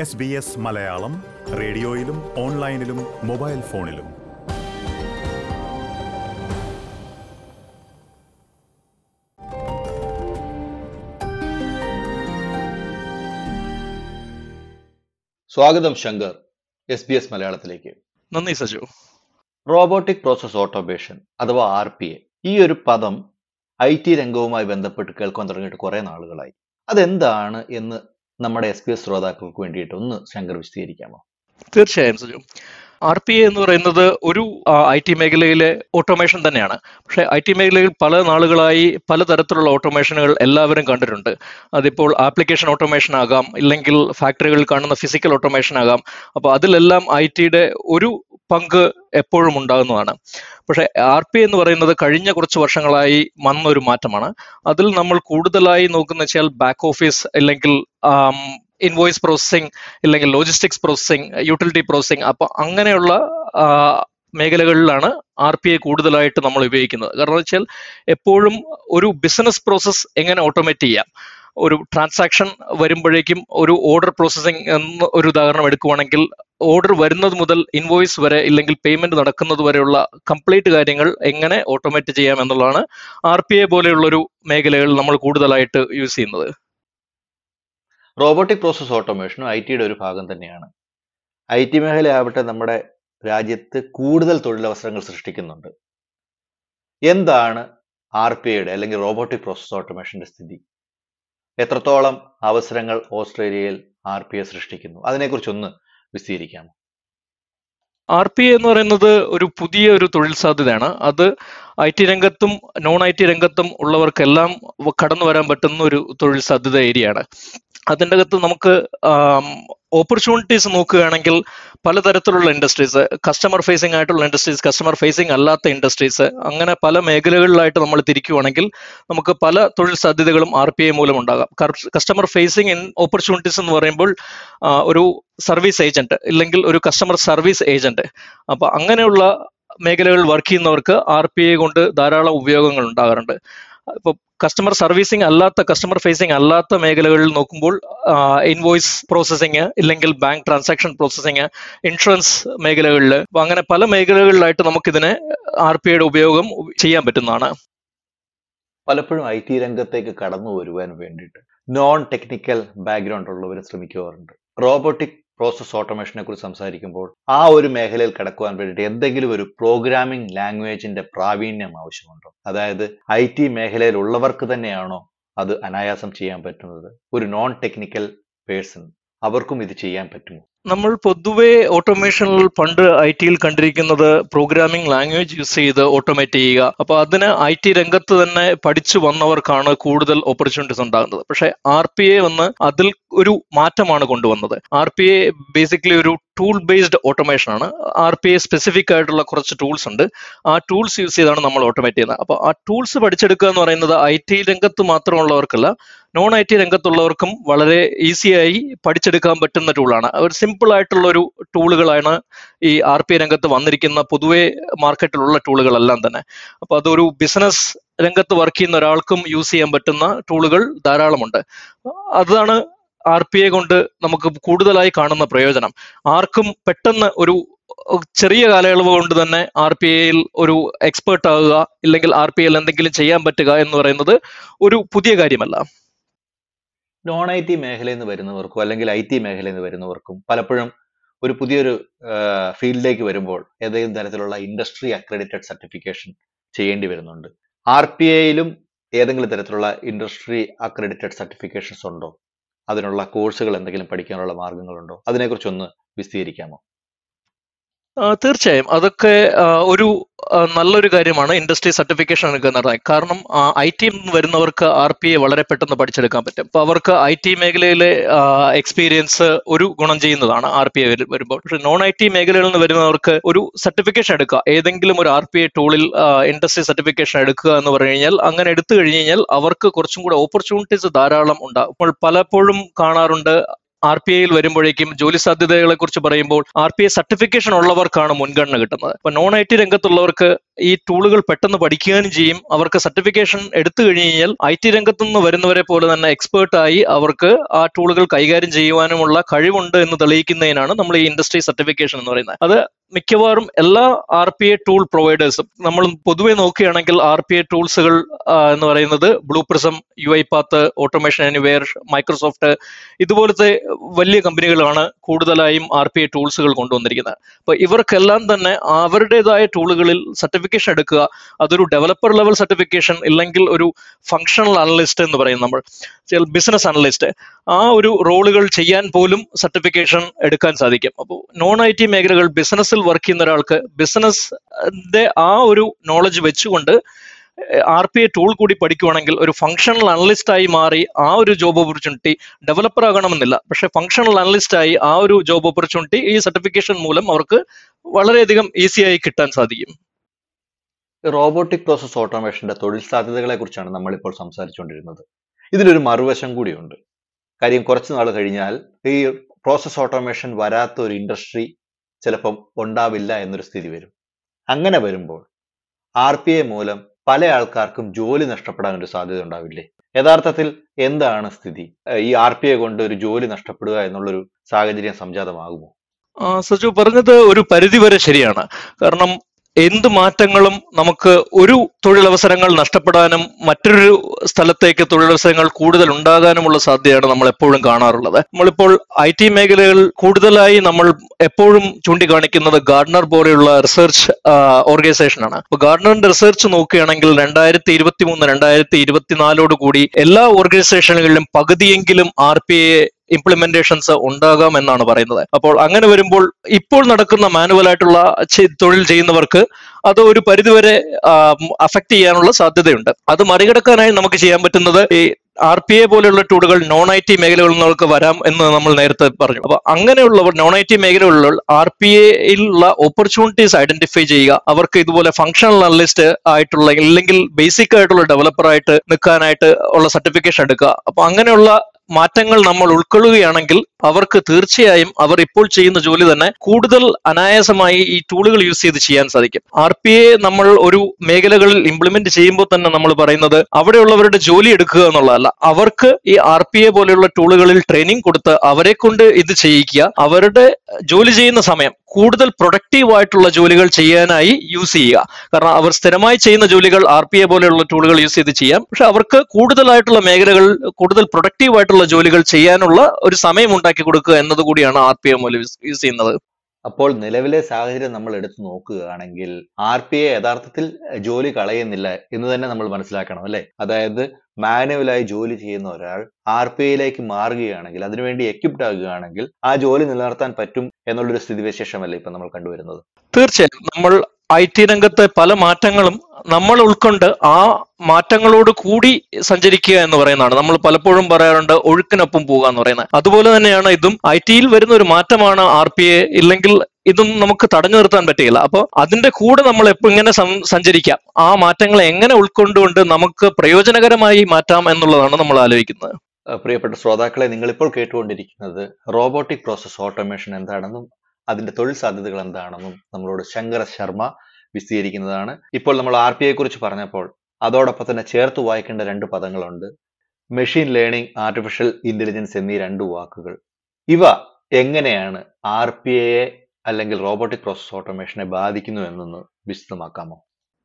S B S Malayalam റേഡിയോയിലും ഓൺലൈനിലും mobile ഫോണിലും. സ്വാഗതം ശങ്കർ എസ് ബി എസ് മലയാളത്തിലേക്ക്. നന്ദി സജു. റോബോട്ടിക് പ്രോസസ് ഓട്ടോമേഷൻ അഥവാ ആർ പി എ ഈ ഒരു പദം ഐ ടി രംഗവുമായി ബന്ധപ്പെട്ട് കേൾക്കാൻ തുടങ്ങിയിട്ട് കുറെ നാളുകളായി. അതെന്താണ് എന്ന് നമ്മുടെ എസ് പി എസ് ശ്രോതാക്കൾക്ക് വേണ്ടിയിട്ട് ഒന്ന് ശങ്കർ വിശദീകരിക്കാമോ? തീർച്ചയായും സജു. ആർ പി എ എന്ന് പറയുന്നത് ഒരു ഐ ടി മേഖലയിലെ ഓട്ടോമേഷൻ തന്നെയാണ്. പക്ഷേ ഐ ടി മേഖലയിൽ പല നാളുകളായി പലതരത്തിലുള്ള ഓട്ടോമേഷനുകൾ എല്ലാവരും കണ്ടിട്ടുണ്ട്. അതിപ്പോൾ ആപ്ലിക്കേഷൻ ഓട്ടോമേഷൻ ആകാം ഇല്ലെങ്കിൽ ഫാക്ടറികളിൽ കാണുന്ന ഫിസിക്കൽ ഓട്ടോമേഷൻ ആകാം. അപ്പോൾ അതിലെല്ലാം ഐ ടിയുടെ ഒരു പങ്ക് എപ്പോഴും ഉണ്ടാകുന്നതാണ്. പക്ഷേ ആർ പി എന്ന് പറയുന്നത് കഴിഞ്ഞ കുറച്ച് വർഷങ്ങളായി വന്ന ഒരു മാറ്റമാണ്. അതിൽ നമ്മൾ കൂടുതലായി നോക്കുന്ന വെച്ചാൽ ബാക്ക് ഓഫീസ് അല്ലെങ്കിൽ ഇൻവോയ്സ് പ്രോസസ്സിംഗ് അല്ലെങ്കിൽ ലോജിസ്റ്റിക്സ് പ്രോസസ്സിംഗ് യൂട്ടിലിറ്റി പ്രോസസ്സിംഗ് അപ്പൊ അങ്ങനെയുള്ള മേഖലകളിലാണ് ആർ പി ഐ കൂടുതലായിട്ട് നമ്മൾ ഉപയോഗിക്കുന്നത്. കാരണം വെച്ചാൽ എപ്പോഴും ഒരു ബിസിനസ് പ്രോസസ് എങ്ങനെ ഓട്ടോമേറ്റ് ചെയ്യാം? ഒരു ട്രാൻസാക്ഷൻ വരുമ്പോഴേക്കും ഒരു ഓർഡർ പ്രോസസ്സിംഗ് എന്ന ഒരു ഉദാഹരണം എടുക്കുവാണെങ്കിൽ ഓർഡർ വരുന്നത് മുതൽ ഇൻവോയ്സ് വരെ ഇല്ലെങ്കിൽ പേയ്മെന്റ് നടക്കുന്നത് വരെയുള്ള കംപ്ലീറ്റ് കാര്യങ്ങൾ എങ്ങനെ ഓട്ടോമേറ്റ് ചെയ്യാം എന്നുള്ളതാണ് ആർ പി ഐ പോലെയുള്ളൊരു മേഖലകൾ നമ്മൾ കൂടുതലായിട്ട് യൂസ് ചെയ്യുന്നത്. റോബോട്ടിക് പ്രോസസ് ഓട്ടോമേഷനും ഐ ടിയുടെ ഒരു ഭാഗം തന്നെയാണ്. ഐ ടി മേഖലയാവട്ടെ നമ്മുടെ രാജ്യത്ത് കൂടുതൽ തൊഴിലവസരങ്ങൾ സൃഷ്ടിക്കുന്നുണ്ട്. എന്താണ് ആർ പി ഐയുടെ അല്ലെങ്കിൽ റോബോട്ടിക് പ്രോസസ് ഓട്ടോമേഷന്റെ സ്ഥിതി? എത്രത്തോളം അവസരങ്ങൾ ഓസ്ട്രേലിയയിൽ ആർ പി എ സൃഷ്ടിക്കുന്നു? അതിനെക്കുറിച്ചൊന്ന് വിശദീകരിക്കാമോ ആർ പി എന്ന് പറയുന്നത് ഒരു പുതിയ ഒരു തൊഴിൽ സാധ്യതയാണ്. അത് ഐ ടി രംഗത്തും നോൺ ഐ ടി രംഗത്തും ഉള്ളവർക്കെല്ലാം കടന്നു വരാൻ പറ്റുന്ന ഒരു തൊഴിൽ സാധ്യത ഏരിയയാണ്. അതിന്റെ അകത്ത് നമുക്ക് ഓപ്പർച്യൂണിറ്റീസ് നോക്കുകയാണെങ്കിൽ പലതരത്തിലുള്ള ഇൻഡസ്ട്രീസ് കസ്റ്റമർ ഫേസിംഗ് ആയിട്ടുള്ള ഇൻഡസ്ട്രീസ് കസ്റ്റമർ ഫേസിംഗ് അല്ലാത്ത ഇൻഡസ്ട്രീസ് അങ്ങനെ പല മേഖലകളിലായിട്ട് നമ്മൾ തിരിക്കുകയാണെങ്കിൽ നമുക്ക് പല തൊഴിൽ സാധ്യതകളും ആർ പി ഐ മൂലം ഉണ്ടാകാം. കസ്റ്റമർ ഫേസിംഗ് ഇൻ ഓപ്പർച്യൂണിറ്റീസ് എന്ന് പറയുമ്പോൾ ഒരു സർവീസ് ഏജന്റ് ഇല്ലെങ്കിൽ ഒരു കസ്റ്റമർ സർവീസ് ഏജന്റ് അപ്പൊ അങ്ങനെയുള്ള മേഖലകളിൽ വർക്ക് ചെയ്യുന്നവർക്ക് ആർ പി ഐ കൊണ്ട് ധാരാളം ഉപയോഗങ്ങൾ ഉണ്ടാകാറുണ്ട്. ഇപ്പോൾ കസ്റ്റമർ സർവീസിംഗ് അല്ലാത്ത കസ്റ്റമർ ഫേസിംഗ് അല്ലാത്ത മേഖലകളിൽ നോക്കുമ്പോൾ ഇൻവോയ്സ് പ്രോസസ്സിംഗ് ഇല്ലെങ്കിൽ ബാങ്ക് ട്രാൻസാക്ഷൻ പ്രോസസ്സിംഗ് ഇൻഷുറൻസ് മേഖലകളിൽ അങ്ങനെ പല മേഖലകളിലായിട്ട് നമുക്കിതിനെ ആർ പി ഐയുടെ ഉപയോഗം ചെയ്യാൻ പറ്റുന്നതാണ്. പലപ്പോഴും ഐ ടി രംഗത്തേക്ക് കടന്നു വരുവാൻ വേണ്ടിയിട്ട് നോൺ ടെക്നിക്കൽ ബാക്ക്ഗ്രൗണ്ട് ഉള്ളവർ ശ്രമിക്കാറുണ്ട്. റോബോട്ടിക് പ്രോസസ് ഓട്ടോമേഷനെ കുറിച്ച് സംസാരിക്കുമ്പോൾ ആ ഒരു മേഖലയിൽ കടക്കുവാൻ വേണ്ടിയിട്ട് എന്തെങ്കിലും ഒരു പ്രോഗ്രാമിംഗ് ലാംഗ്വേജിന്റെ പ്രാവീണ്യം ആവശ്യമുണ്ടോ? അതായത് ഐ ടി മേഖലയിൽ ഉള്ളവർക്ക് തന്നെയാണോ അത് അനായാസം ചെയ്യാൻ പറ്റുന്നത്? ഒരു നോൺ ടെക്നിക്കൽ പേഴ്സൺ അവർക്കും ഇത് ചെയ്യാൻ പറ്റുമോ? നമ്മൾ പൊതുവെ ഓട്ടോമേഷനിൽ പണ്ട് ഐ ടിയിൽ കണ്ടിരിക്കുന്നത് പ്രോഗ്രാമിംഗ് ലാംഗ്വേജ് യൂസ് ചെയ്ത് ഓട്ടോമേറ്റ് ചെയ്യുക. അപ്പൊ അതിന് ഐ ടി രംഗത്ത് തന്നെ പഠിച്ചു വന്നവർക്കാണ് കൂടുതൽ ഓപ്പർച്യൂണിറ്റീസ് ഉണ്ടാകുന്നത്. പക്ഷെ ആർ പി എ വന്ന് അതിൽ ഒരു മാറ്റമാണ് കൊണ്ടുവന്നത്. ആർ പി എ ബേസിക്കലി ഒരു ടൂൾ ബേസ്ഡ് ഓട്ടോമേഷൻ ആണ്. ആർ പി എ സ്പെസിഫിക് ആയിട്ടുള്ള കുറച്ച് ടൂൾസ് ഉണ്ട്. ആ ടൂൾസ് യൂസ് ചെയ്താണ് നമ്മൾ ഓട്ടോമേറ്റ് ചെയ്യുന്നത്. അപ്പോൾ ആ ടൂൾസ് പഠിച്ചെടുക്കുക എന്ന് പറയുന്നത് ഐ ടി രംഗത്ത് മാത്രമുള്ളവർക്കല്ല നോൺ ഐ ടി രംഗത്തുള്ളവർക്കും വളരെ ഈസിയായി പഠിച്ചെടുക്കാൻ പറ്റുന്ന ടൂളാണ് ഒരു സിമ്പിൾ ആയിട്ടുള്ള ഒരു ടൂളുകളാണ് ഈ ആർ പി രംഗത്ത് വന്നിരിക്കുന്ന പൊതുവെ മാർക്കറ്റിലുള്ള ടൂളുകളെല്ലാം തന്നെ. അപ്പൊ അതൊരു ബിസിനസ് രംഗത്ത് വർക്ക് ചെയ്യുന്ന ഒരാൾക്കും യൂസ് ചെയ്യാൻ പറ്റുന്ന ടൂളുകൾ ധാരാളമുണ്ട്. അതാണ് ആർ പി ഐ കൊണ്ട് നമുക്ക് കൂടുതലായി കാണുന്ന പ്രയോജനം. ആർക്കും പെട്ടെന്ന് ഒരു ചെറിയ കാലയളവ് കൊണ്ട് തന്നെ ആർ പി ഐയിൽ ഒരു എക്സ്പേർട്ട് ആകുക ഇല്ലെങ്കിൽ ആർ പി ഐയിൽ എന്തെങ്കിലും ചെയ്യാൻ പറ്റുക എന്ന് പറയുന്നത് ഒരു പുതിയ കാര്യമല്ല. നോൺ ഐ ടി മേഖലയിൽ നിന്ന് വരുന്നവർക്കും അല്ലെങ്കിൽ ഐ ടി മേഖലയിൽ നിന്ന് വരുന്നവർക്കും പലപ്പോഴും ഒരു പുതിയൊരു ഫീൽഡിലേക്ക് വരുമ്പോൾ ഏതെങ്കിലും തരത്തിലുള്ള ഇൻഡസ്ട്രി അക്രഡിറ്റഡ് സർട്ടിഫിക്കേഷൻ ചെയ്യേണ്ടി വരുന്നുണ്ട്. ആർ പി ഐയിലും ഏതെങ്കിലും തരത്തിലുള്ള ഇൻഡസ്ട്രി അക്രഡിറ്റഡ് സർട്ടിഫിക്കേഷൻസ് ഉണ്ടോ? അതിനുള്ള കോഴ്സുകൾ എന്തെങ്കിലും പഠിക്കാനുള്ള മാർഗങ്ങളുണ്ടോ? അതിനെക്കുറിച്ചൊന്ന് വിശദീകരിക്കാമോ തീർച്ചയായും. അതൊക്കെ ഒരു നല്ലൊരു കാര്യമാണ് ഇൻഡസ്ട്രി സർട്ടിഫിക്കേഷൻ എടുക്കുന്നത് കാരണം ഐ ടി വരുന്നവർക്ക് ആർ പി എ വളരെ പെട്ടെന്ന് പഠിച്ചെടുക്കാൻ പറ്റും. അപ്പൊ അവർക്ക് ഐ ടി മേഖലയിലെ എക്സ്പീരിയൻസ് ഒരു ഗുണം ചെയ്യുന്നതാണ് ആർ പി എ വരുമ്പോൾ. പക്ഷെ നോൺ ഐ ടി മേഖലയിൽ നിന്ന് വരുന്നവർക്ക് ഒരു സർട്ടിഫിക്കേഷൻ എടുക്കുക. ഏതെങ്കിലും ഒരു ആർ പി എ ടൂളിൽ ഇൻഡസ്ട്രി സർട്ടിഫിക്കേഷൻ എടുക്കുക എന്ന് പറഞ്ഞു കഴിഞ്ഞാൽ അങ്ങനെ എടുത്തു കഴിഞ്ഞു കഴിഞ്ഞാൽ അവർക്ക് കുറച്ചും കൂടെ ഓപ്പർച്യൂണിറ്റീസ് ധാരാളം ഉണ്ടാകും. അപ്പോൾ പലപ്പോഴും കാണാറുണ്ട് ആർ പി ഐയിൽ വരുമ്പോഴേക്കും ജോലി സാധ്യതകളെ കുറിച്ച് പറയുമ്പോൾ ആർ പി ഐ സർട്ടിഫിക്കേഷൻ ഉള്ളവർക്കാണ് മുൻഗണന കിട്ടുന്നത്. അപ്പൊ നോൺ ഐ ടി രംഗത്തുള്ളവർക്ക് ഈ ടൂളുകൾ പെട്ടെന്ന് പഠിക്കുകയും ചെയ്യും. അവർക്ക് സർട്ടിഫിക്കേഷൻ എടുത്തു കഴിഞ്ഞു കഴിഞ്ഞാൽ ഐ ടി രംഗത്തു നിന്ന് വരുന്നവരെ പോലെ തന്നെ എക്സ്പേർട്ടായി അവർക്ക് ആ ടൂളുകൾ കൈകാര്യം ചെയ്യുവാനുമുള്ള കഴിവുണ്ട് എന്ന് തെളിയിക്കുന്നതിനാണ് നമ്മൾ ഈ ഇൻഡസ്ട്രി സർട്ടിഫിക്കേഷൻ എന്ന് പറയുന്നത്. അത് മിക്കവാറും എല്ലാ ആർ പി എ ടൂൾ പ്രൊവൈഡേഴ്സും നമ്മൾ പൊതുവെ നോക്കുകയാണെങ്കിൽ ആർ പി എ ടൂൾസുകൾ എന്ന് പറയുന്നത് Blue Prism U I Path Automation Anywhere Microsoft ഇതുപോലത്തെ വലിയ കമ്പനികളാണ് കൂടുതലായും ആർ പി എ ടൂൾസുകൾ കൊണ്ടുവന്നിരിക്കുന്നത്. അപ്പൊ ഇവർക്കെല്ലാം തന്നെ അവരുടേതായ ടൂളുകളിൽ സർട്ടിഫിക്കേഷൻ എടുക്കുക. അതൊരു ഡെവലപ്പർ ലെവൽ സർട്ടിഫിക്കേഷൻ ഇല്ലെങ്കിൽ ഒരു ഫങ്ഷണൽ അനലിസ്റ്റ് എന്ന് പറയും നമ്മൾ. ബിസിനസ് അനലിസ്റ്റ് ആ ഒരു റോളുകൾ ചെയ്യാൻ പോലും സർട്ടിഫിക്കേഷൻ എടുക്കാൻ സാധിക്കും. അപ്പോൾ നോൺ ഐ ടി മേഖലകൾ ബിസിനസ്സിൽ വർക്ക് ചെയ്യുന്ന ഒരാൾക്ക് ബിസിനസ്സിന്റെ ആ ഒരു നോളജ് വെച്ചുകൊണ്ട് ആർ പി ഐ ടൂൾ കൂടി പഠിക്കുവാണെങ്കിൽ ഒരു ഫങ്ഷണൽ അനലിസ്റ്റ് ആയി മാറി ആ ഒരു ജോബ് ഓപ്പർച്യൂണിറ്റി ഡെവലപ്പർ ആകണമെന്നില്ല. പക്ഷെ ഫങ്ഷണൽ അനലിസ്റ്റ് ആയി ആ ഒരു ജോബ് ഓപ്പർച്യൂണിറ്റി ഈ സർട്ടിഫിക്കേഷൻ മൂലം അവർക്ക് വളരെയധികം ഈസിയായി കിട്ടാൻ സാധിക്കും. റോബോട്ടിക് പ്രോസസ് ഓട്ടോമേഷന്റെ തൊഴിൽ സാധ്യതകളെ കുറിച്ചാണ് നമ്മളിപ്പോൾ സംസാരിച്ചുകൊണ്ടിരുന്നത്. ഇതിലൊരു മറുവശം കൂടിയുണ്ട്. കാര്യം കുറച്ചു നാൾ കഴിഞ്ഞാൽ ഈ പ്രോസസ് ഓട്ടോമേഷൻ വരാത്ത ഒരു ഇൻഡസ്ട്രി ചിലപ്പം ഉണ്ടാവില്ല എന്നൊരു സ്ഥിതി വരും. അങ്ങനെ വരുമ്പോൾ ആർ പി ഐ മൂലം പല ആൾക്കാർക്കും ജോലി നഷ്ടപ്പെടാൻ ഒരു സാധ്യത ഉണ്ടാവില്ലേ? യഥാർത്ഥത്തിൽ എന്താണ് സ്ഥിതി? ഈ ആർ പി ഐ കൊണ്ട് ഒരു ജോലി നഷ്ടപ്പെടുക എന്നുള്ളൊരു സാഹചര്യം സംജാതമാകുമോ? സജു പറഞ്ഞത് ഒരു പരിധി വരെ ശരിയാണ്. കാരണം എന്ത് മാറ്റങ്ങളും നമുക്ക് ഒരു തൊഴിലവസരങ്ങൾ നഷ്ടപ്പെടാനും മറ്റൊരു സ്ഥലത്തേക്ക് തൊഴിലവസരങ്ങൾ കൂടുതൽ ഉണ്ടാകാനുമുള്ള സാധ്യതയാണ് നമ്മൾ എപ്പോഴും കാണാറുള്ളത്. നമ്മളിപ്പോൾ ഐ ടി മേഖലകൾ കൂടുതലായി നമ്മൾ എപ്പോഴും ചൂണ്ടിക്കാണിക്കുന്നത് ഗാർഡനർ പോലെയുള്ള റിസർച്ച് ഓർഗനൈസേഷൻ ആണ് അപ്പൊ ഗാർഡനറിന്റെ റിസർച്ച് നോക്കുകയാണെങ്കിൽ രണ്ടായിരത്തി ഇരുപത്തി മൂന്ന് രണ്ടായിരത്തി ഇരുപത്തിനാലോട് കൂടി എല്ലാ ഓർഗനൈസേഷനുകളിലും പകുതിയെങ്കിലും ആർ പി ഐ ഇംപ്ലിമെന്റേഷൻസ് ഉണ്ടാകാം എന്നാണ് പറയുന്നത്. അപ്പോൾ അങ്ങനെ വരുമ്പോൾ ഇപ്പോൾ നടക്കുന്ന മാനുവൽ ആയിട്ടുള്ള തൊഴിൽ ചെയ്യുന്നവർക്ക് അത് ഒരു പരിധിവരെ അഫക്ട് ചെയ്യാനുള്ള സാധ്യതയുണ്ട്. അത് മറികടക്കാനായി നമുക്ക് ചെയ്യാൻ പറ്റുന്നത് ഈ ആർ പി എ പോലെയുള്ള ടൂളുകൾ നോൺ ഐ ടി മേഖലകളിൽ നിന്നവർക്ക് വരാം എന്ന് നമ്മൾ നേരത്തെ പറഞ്ഞു. അപ്പൊ അങ്ങനെയുള്ളവർ നോൺ ഐ ടി മേഖലകളിലുള്ള ആർ പി എയിലുള്ള ഓപ്പർച്യൂണിറ്റീസ് ഐഡന്റിഫൈ ചെയ്യുക. അവർക്ക് ഇതുപോലെ ഫങ്ഷണൽ അനലിസ്റ്റ് ആയിട്ടുള്ള അല്ലെങ്കിൽ ബേസിക് ആയിട്ടുള്ള ഡെവലപ്പർ ആയിട്ട് നിൽക്കാനായിട്ട് ഉള്ള സർട്ടിഫിക്കേഷൻ എടുക്കുക. അപ്പൊ അങ്ങനെയുള്ള മാറ്റങ്ങൾ നമ്മൾ ഉൾക്കൊള്ളുകയാണെങ്കിൽ അവർക്ക് തീർച്ചയായും അവർ ഇപ്പോൾ ചെയ്യുന്ന ജോലി തന്നെ കൂടുതൽ അനായാസമായി ഈ ടൂളുകൾ യൂസ് ചെയ്ത് ചെയ്യാൻ സാധിക്കും. ആർ പി എ നമ്മൾ ഒരു മേഖലകളിൽ ഇംപ്ലിമെന്റ് ചെയ്യുമ്പോൾ തന്നെ നമ്മൾ പറയുന്നത് അവിടെയുള്ളവരുടെ ജോലി എടുക്കുക എന്നുള്ളതല്ല. അവർക്ക് ഈ ആർ പി എ പോലെയുള്ള ടൂളുകളിൽ ട്രെയിനിങ് കൊടുത്ത് അവരെ കൊണ്ട് ഇത് ചെയ്യിക്കുക. അവരുടെ ജോലി ചെയ്യുന്ന സമയം കൂടുതൽ പ്രൊഡക്റ്റീവ് ആയിട്ടുള്ള ജോലികൾ ചെയ്യാനായി യൂസ് ചെയ്യുക. കാരണം അവർ സ്ഥിരമായി ചെയ്യുന്ന ജോലികൾ ആർ പി എ പോലെയുള്ള ടൂളുകൾ യൂസ് ചെയ്ത് ചെയ്യാം. പക്ഷെ അവർക്ക് കൂടുതലായിട്ടുള്ള മേഖലകൾ കൂടുതൽ പ്രൊഡക്റ്റീവ് ആയിട്ടുള്ള ജോലികൾ ചെയ്യാനുള്ള ഒരു സമയം ഉണ്ടാക്കി കൊടുക്കുക എന്നത് കൂടിയാണ് ആർ പി എ യൂസ് ചെയ്യുന്നത്. അപ്പോൾ നിലവിലെ സാഹചര്യം നമ്മൾ എടുത്തു നോക്കുകയാണെങ്കിൽ ആർ പി എ യഥാർത്ഥത്തിൽ ജോലി കളയുന്നില്ല എന്ന് തന്നെ നമ്മൾ മനസ്സിലാക്കണം അല്ലെ? അതായത് മാനുവലായി ജോലി ചെയ്യുന്ന ഒരാൾ ആർ പി ഐയിലേക്ക് മാറുകയാണെങ്കിൽ അതിനുവേണ്ടി എക്യുപ്ഡ് ആകുകയാണെങ്കിൽ ആ ജോലി നിലനിർത്താൻ പറ്റും എന്നുള്ളൊരു സ്ഥിതിവിശേഷമല്ലേ ഇപ്പൊ നമ്മൾ കണ്ടുവരുന്നത്? തീർച്ചയായും. നമ്മൾ ഐ ടി രംഗത്തെ പല മാറ്റങ്ങളും നമ്മൾ ഉൾക്കൊണ്ട് ആ മാറ്റങ്ങളോട് കൂടി സഞ്ചരിക്കുക എന്ന് പറയുന്നതാണ്. നമ്മൾ പലപ്പോഴും പറയാറുണ്ട് ഒഴുക്കിനൊപ്പം പോകുക എന്ന് പറയുന്നത്. അതുപോലെ തന്നെയാണ് ഇതും ഐ ടിയിൽ വരുന്ന ഒരു മാറ്റമാണ് ആർ പി എ ഇല്ലെങ്കിൽ ഇതും നമുക്ക് തടഞ്ഞു നിർത്താൻ പറ്റുകയില്ല അപ്പോൾ അതിന്റെ കൂടെ നമ്മൾ എപ്പോ ഇങ്ങനെ സഞ്ചരിക്കാം. ആ മാറ്റങ്ങളെ എങ്ങനെ ഉൾക്കൊണ്ടുകൊണ്ട് നമുക്ക് പ്രയോജനകരമായി മാറ്റാം എന്നുള്ളതാണ് നമ്മൾ ആലോചിക്കുന്നത്. പ്രിയപ്പെട്ട ശ്രോതാക്കളെ നിങ്ങൾ ഇപ്പോൾ കേട്ടുകൊണ്ടിരിക്കുന്നത് റോബോട്ടിക് പ്രോസസ് ഓട്ടോമേഷൻ എന്താണെന്നും അതിന്റെ തൊഴിൽ സാധ്യതകൾ എന്താണെന്നും നമ്മളോട് ശങ്കര ശർമ്മ വിശദീകരിക്കുന്നതാണ് ഇപ്പോൾ നമ്മൾ ആർ പി ഐയെ കുറിച്ച് പറഞ്ഞപ്പോൾ അതോടൊപ്പം തന്നെ ചേർത്ത് വായിക്കേണ്ട രണ്ട് പദങ്ങളുണ്ട്. മെഷീൻ ലേണിംഗ് ആർട്ടിഫിഷ്യൽ ഇന്റലിജൻസ് എന്നീ രണ്ട് വാക്കുകൾ. ഇവ എങ്ങനെയാണ് ആർ പി ഐയെ അല്ലെങ്കിൽ റോബോട്ടിക് പ്രോസസ് ഓട്ടോമേഷനെ ബാധിക്കുന്നു എന്നൊന്ന് വിശദമാക്കാമോ?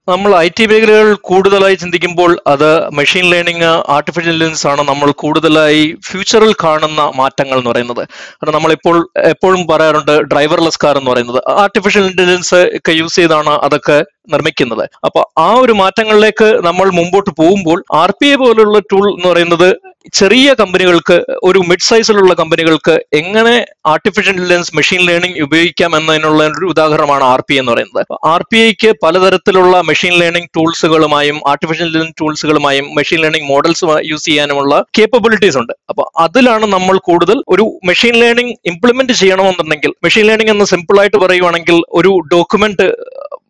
നമ്മൾ ഐ ടി മേഖലകൾ കൂടുതലായി ചിന്തിക്കുമ്പോൾ അത് മെഷീൻ ലേണിംഗ് ആർട്ടിഫിഷ്യൽ ഇന്റലിജൻസ് ആണ് നമ്മൾ കൂടുതലായി ഫ്യൂച്ചറിൽ കാണുന്ന മാറ്റങ്ങൾ എന്ന് പറയുന്നത്. കാരണം നമ്മളിപ്പോൾ എപ്പോഴും പറയാറുണ്ട് ഡ്രൈവർലെസ് കാർ എന്ന് പറയുന്നത്. ആർട്ടിഫിഷ്യൽ ഇന്റലിജൻസ് ഒക്കെ യൂസ് ചെയ്താണ് അതൊക്കെ നിർമ്മിക്കുന്നത്. അപ്പൊ ആ ഒരു മാറ്റങ്ങളിലേക്ക് നമ്മൾ മുമ്പോട്ട് പോകുമ്പോൾ ആർ പി ഐ പോലുള്ള ടൂൾ എന്ന് പറയുന്നത് ചെറിയ കമ്പനികൾക്ക് ഒരു മിഡ് സൈസിലുള്ള കമ്പനികൾക്ക് എങ്ങനെ ആർട്ടിഫിഷ്യൽ ഇന്റലിജൻസ് മെഷീൻ ലേണിംഗ് ഉപയോഗിക്കാം എന്നതിനുള്ള ഒരു ഉദാഹരണമാണ് ആർ പി എന്ന് പറയുന്നത്. ആർ പി ഐക്ക് പലതരത്തിലുള്ള മെഷീൻ ലേണിംഗ് ടൂൾസുകളുമായും ആർട്ടിഫിഷ്യൽ ഇന്റലിജൻസ് ടൂൾസുകളുമായും മെഷീൻ ലേണിംഗ് മോഡൽസ് യൂസ് ചെയ്യാനുമുള്ള കേപ്പബിലിറ്റീസ് ഉണ്ട്. അപ്പൊ അതിലാണ് നമ്മൾ കൂടുതൽ ഒരു മെഷീൻ ലേണിംഗ് ഇംപ്ലിമെന്റ് ചെയ്യണമെന്നുണ്ടെങ്കിൽ മെഷീൻ ലേണിംഗ് എന്ന് സിമ്പിൾ ആയിട്ട് പറയുവാണെങ്കിൽ ഒരു ഡോക്യുമെന്റ്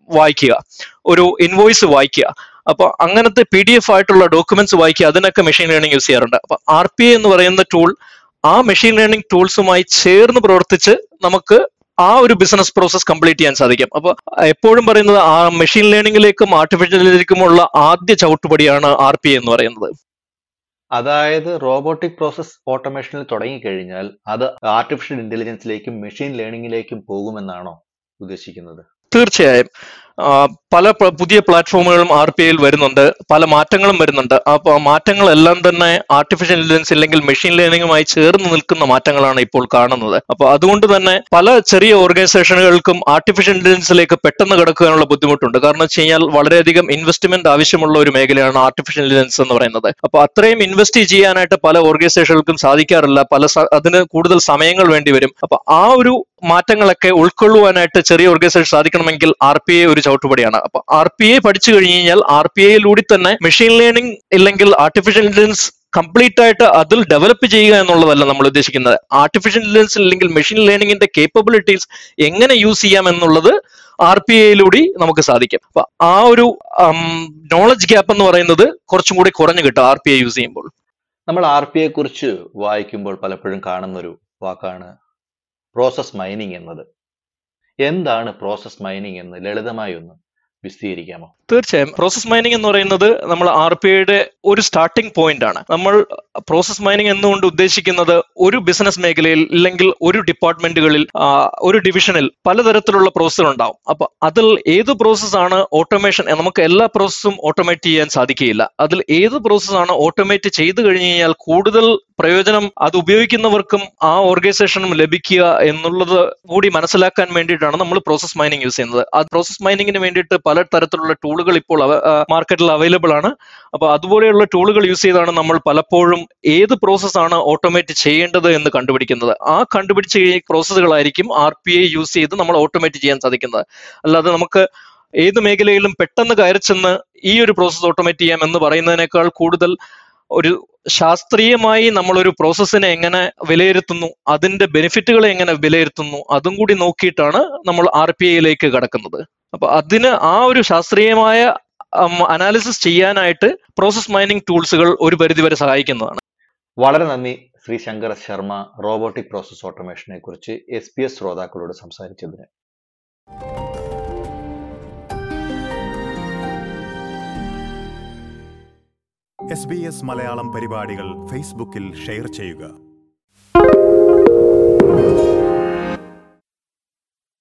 വായിക്കുക. ഒരു ഇൻവോയ്സ് വായിക്കുക. അപ്പൊ അങ്ങനത്തെ പി ഡി എഫ് ആയിട്ടുള്ള ഡോക്യുമെന്റ്സ് വായിക്കുക. അതിനൊക്കെ മെഷീൻ ലേണിംഗ് യൂസ് ചെയ്യാറുണ്ട്. അപ്പൊ ആർ പി എന്ന് പറയുന്ന ടൂൾ ആ മെഷീൻ ലേണിംഗ് ടൂൾസുമായി ചേർന്ന് പ്രവർത്തിച്ച് നമുക്ക് ആ ഒരു ബിസിനസ് പ്രോസസ് കംപ്ലീറ്റ് ചെയ്യാൻ സാധിക്കും. അപ്പൊ എപ്പോഴും പറയുന്നത് ആ മെഷീൻ ലേണിംഗിലേക്കും ആർട്ടിഫിഷ്യൽ ആർട്ടിഫിഷ്യലിലേക്കുമുള്ള ആദ്യ ചവിട്ടുപടിയാണ് ആർ പി എന്ന് പറയുന്നത്. അതായത് റോബോട്ടിക് പ്രോസസ് ഓട്ടോമേഷനിൽ തുടങ്ങിക്കഴിഞ്ഞാൽ അത് ആർട്ടിഫിഷ്യൽ ഇന്റലിജൻസിലേക്കും മെഷീൻ ലേണിംഗിലേക്കും പോകുമെന്നാണോ ഉദ്ദേശിക്കുന്നത്? തീർച്ചയായും. ആ, പല പുതിയ പ്ലാറ്റ്ഫോമുകളും ആർ പി ഐയിൽ വരുന്നുണ്ട്. പല മാറ്റങ്ങളും വരുന്നുണ്ട്. അപ്പോൾ മാറ്റങ്ങളെല്ലാം തന്നെ ആർട്ടിഫിഷ്യൽ ഇന്റലിജൻസ് അല്ലെങ്കിൽ മെഷീൻ ലേണിംഗുമായി ചേർന്ന് നിൽക്കുന്ന മാറ്റങ്ങളാണ് ഇപ്പോൾ കാണുന്നത്. അപ്പോൾ അതുകൊണ്ട് തന്നെ പല ചെറിയ ഓർഗനൈസേഷനുകൾക്കും ആർട്ടിഫിഷ്യൽ ഇന്റലിജൻസിലേക്ക് പെട്ടെന്ന് കിടക്കാനുള്ള ബുദ്ധിമുട്ടുണ്ട്. കാരണം വെച്ച് കഴിഞ്ഞാൽ വളരെയധികം ഇൻവെസ്റ്റ്മെന്റ് ആവശ്യമുള്ള ഒരു മേഖലയാണ് ആർട്ടിഫിഷ്യൽ ഇന്റലിജൻസ് എന്ന് പറയുന്നത്. അപ്പോൾ അത്രയും ഇൻവെസ്റ്റ് ചെയ്യാനായിട്ട് പല ഓർഗനൈസേഷനുകൾക്കും സാധിക്കാറില്ല. പല അതിന് കൂടുതൽ സമയങ്ങൾ വേണ്ടി വരും. അപ്പോൾ ആ ഒരു മാറ്റങ്ങളൊക്കെ ഉൾക്കൊള്ളുവാനായിട്ട് ചെറിയ ഓർഗനൈസേഷൻ സാധിക്കണമെങ്കിൽ ആർ പി ഐ ഒരു ചവിട്ടുപടിയാണ്. അപ്പൊ ആർ പി ഐ പഠിച്ചു കഴിഞ്ഞു കഴിഞ്ഞാൽ ആർ പി ഐയിലൂടെ തന്നെ മെഷീൻ ലേണിംഗ് ഇല്ലെങ്കിൽ ആർട്ടിഫിഷ്യൽ ഇന്റലിജൻസ് കംപ്ലീറ്റ് ആയിട്ട് അതിൽ ഡെവലപ്പ് ചെയ്യുക എന്നുള്ളതല്ല നമ്മൾ ഉദ്ദേശിക്കുന്നത്. ആർട്ടിഫിഷ്യൽ ഇന്റലിജൻസ് അല്ലെങ്കിൽ മെഷീൻ ലേണിംഗിന്റെ കേപ്പബിലിറ്റീസ് എങ്ങനെ യൂസ് ചെയ്യാം എന്നുള്ളത് ആർ പി ഐയിലൂടെ നമുക്ക് സാധിക്കും. അപ്പൊ ആ ഒരു നോളജ് ഗ്യാപ്പ് എന്ന് പറയുന്നത് കുറച്ചും കൂടി കുറഞ്ഞു കിട്ടും ആർ പി ഐ യൂസ് ചെയ്യുമ്പോൾ. നമ്മൾ ആർ പി ഐ കുറിച്ച് വായിക്കുമ്പോൾ പലപ്പോഴും കാണുന്ന ഒരു വാക്കാണ് പ്രോസസ് മൈനിങ് എന്നത്. എന്താണ് പ്രോസസ് മൈനിങ് എന്ന് ലളിതമായി ഒന്ന് വിശദീകരിക്കാമോ തീർച്ചയായും. പ്രോസസ് മൈനിങ് എന്ന് പറയുന്നത് നമ്മൾ ആർ പി ഐയുടെ ഒരു സ്റ്റാർട്ടിംഗ് പോയിന്റ് ആണ്. നമ്മൾ പ്രോസസ് മൈനിങ് എന്നുകൊണ്ട് ഉദ്ദേശിക്കുന്നത് ഒരു ബിസിനസ് മേഖലയിൽ ഇല്ലെങ്കിൽ ഒരു ഡിപ്പാർട്ട്മെന്റുകളിൽ ഒരു ഡിവിഷനിൽ പലതരത്തിലുള്ള പ്രോസസ്സുകൾ ഉണ്ടാവും. അപ്പൊ അതിൽ ഏത് പ്രോസസ് ആണ് ഓട്ടോമേഷൻ നമുക്ക് എല്ലാ പ്രോസസ്സും ഓട്ടോമേറ്റ് ചെയ്യാൻ സാധിക്കുകയില്ല. അതിൽ ഏത് പ്രോസസ് ആണ് ഓട്ടോമേറ്റ് ചെയ്തു കഴിഞ്ഞു കഴിഞ്ഞാൽ കൂടുതൽ പ്രയോജനം അത് ഉപയോഗിക്കുന്നവർക്കും ആ ഓർഗനൈസേഷനും ലഭിക്കുക എന്നുള്ളത് കൂടി മനസ്സിലാക്കാൻ വേണ്ടിയിട്ടാണ് നമ്മൾ പ്രോസസ് മൈനിങ് യൂസ് ചെയ്യുന്നത്. ആ പ്രോസസ് മൈനിങ്ങിന് വേണ്ടിയിട്ട് തരത്തിലുള്ള ടൂളുകൾ ഇപ്പോൾ മാർക്കറ്റിൽ അവൈലബിൾ ആണ്. അപ്പോൾ അതുപോലെയുള്ള ടൂളുകൾ യൂസ് ചെയ്താണ് നമ്മൾ പലപ്പോഴും ഏത് പ്രോസസ്സാണ് ഓട്ടോമേറ്റ് ചെയ്യേണ്ടത് എന്ന് കണ്ടുപിടിക്കുന്നത്. ആ കണ്ടുപിടിച്ച പ്രോസസ്സുകളായിരിക്കും ആർ പി ഐ യൂസ് ചെയ്ത് നമ്മൾ ഓട്ടോമേറ്റ് ചെയ്യാൻ സാധിക്കുന്നത്. അല്ലാതെ നമുക്ക് ഏത് മേഖലയിലും പെട്ടെന്ന് കയറി ചെന്ന് ഈ ഒരു പ്രോസസ്സ് ഓട്ടോമേറ്റ് ചെയ്യാം എന്ന് പറയുന്നതിനേക്കാൾ കൂടുതൽ ഒരു ശാസ്ത്രീയമായി നമ്മളൊരു പ്രോസസ്സിനെ എങ്ങനെ വിലയിരുത്തുന്നു അതിന്റെ ബെനിഫിറ്റുകളെ എങ്ങനെ വിലയിരുത്തുന്നു അതും കൂടി നോക്കിയിട്ടാണ് നമ്മൾ ആർ പി ഐയിലേക്ക് കടക്കുന്നത്. അപ്പൊ അതിന് ആ ഒരു ശാസ്ത്രീയമായ അനാലിസിസ് ചെയ്യാനായിട്ട് പ്രോസസ് മൈനിങ് ടൂൾസുകൾ ഒരു പരിധിവരെ സഹായിക്കുന്നതാണ്. വളരെ നന്ദി ശ്രീ ശങ്കർ ശർമ്മ റോബോട്ടിക് പ്രോസസ് ഓട്ടോമേഷനെ കുറിച്ച് എസ് പി എസ് ശ്രോതാക്കളോട് സംസാരിച്ചതിന്. എസ് ബി എസ് മലയാളം പരിപാടികൾ ഫേസ്ബുക്കിൽ ഷെയർ ചെയ്യുക.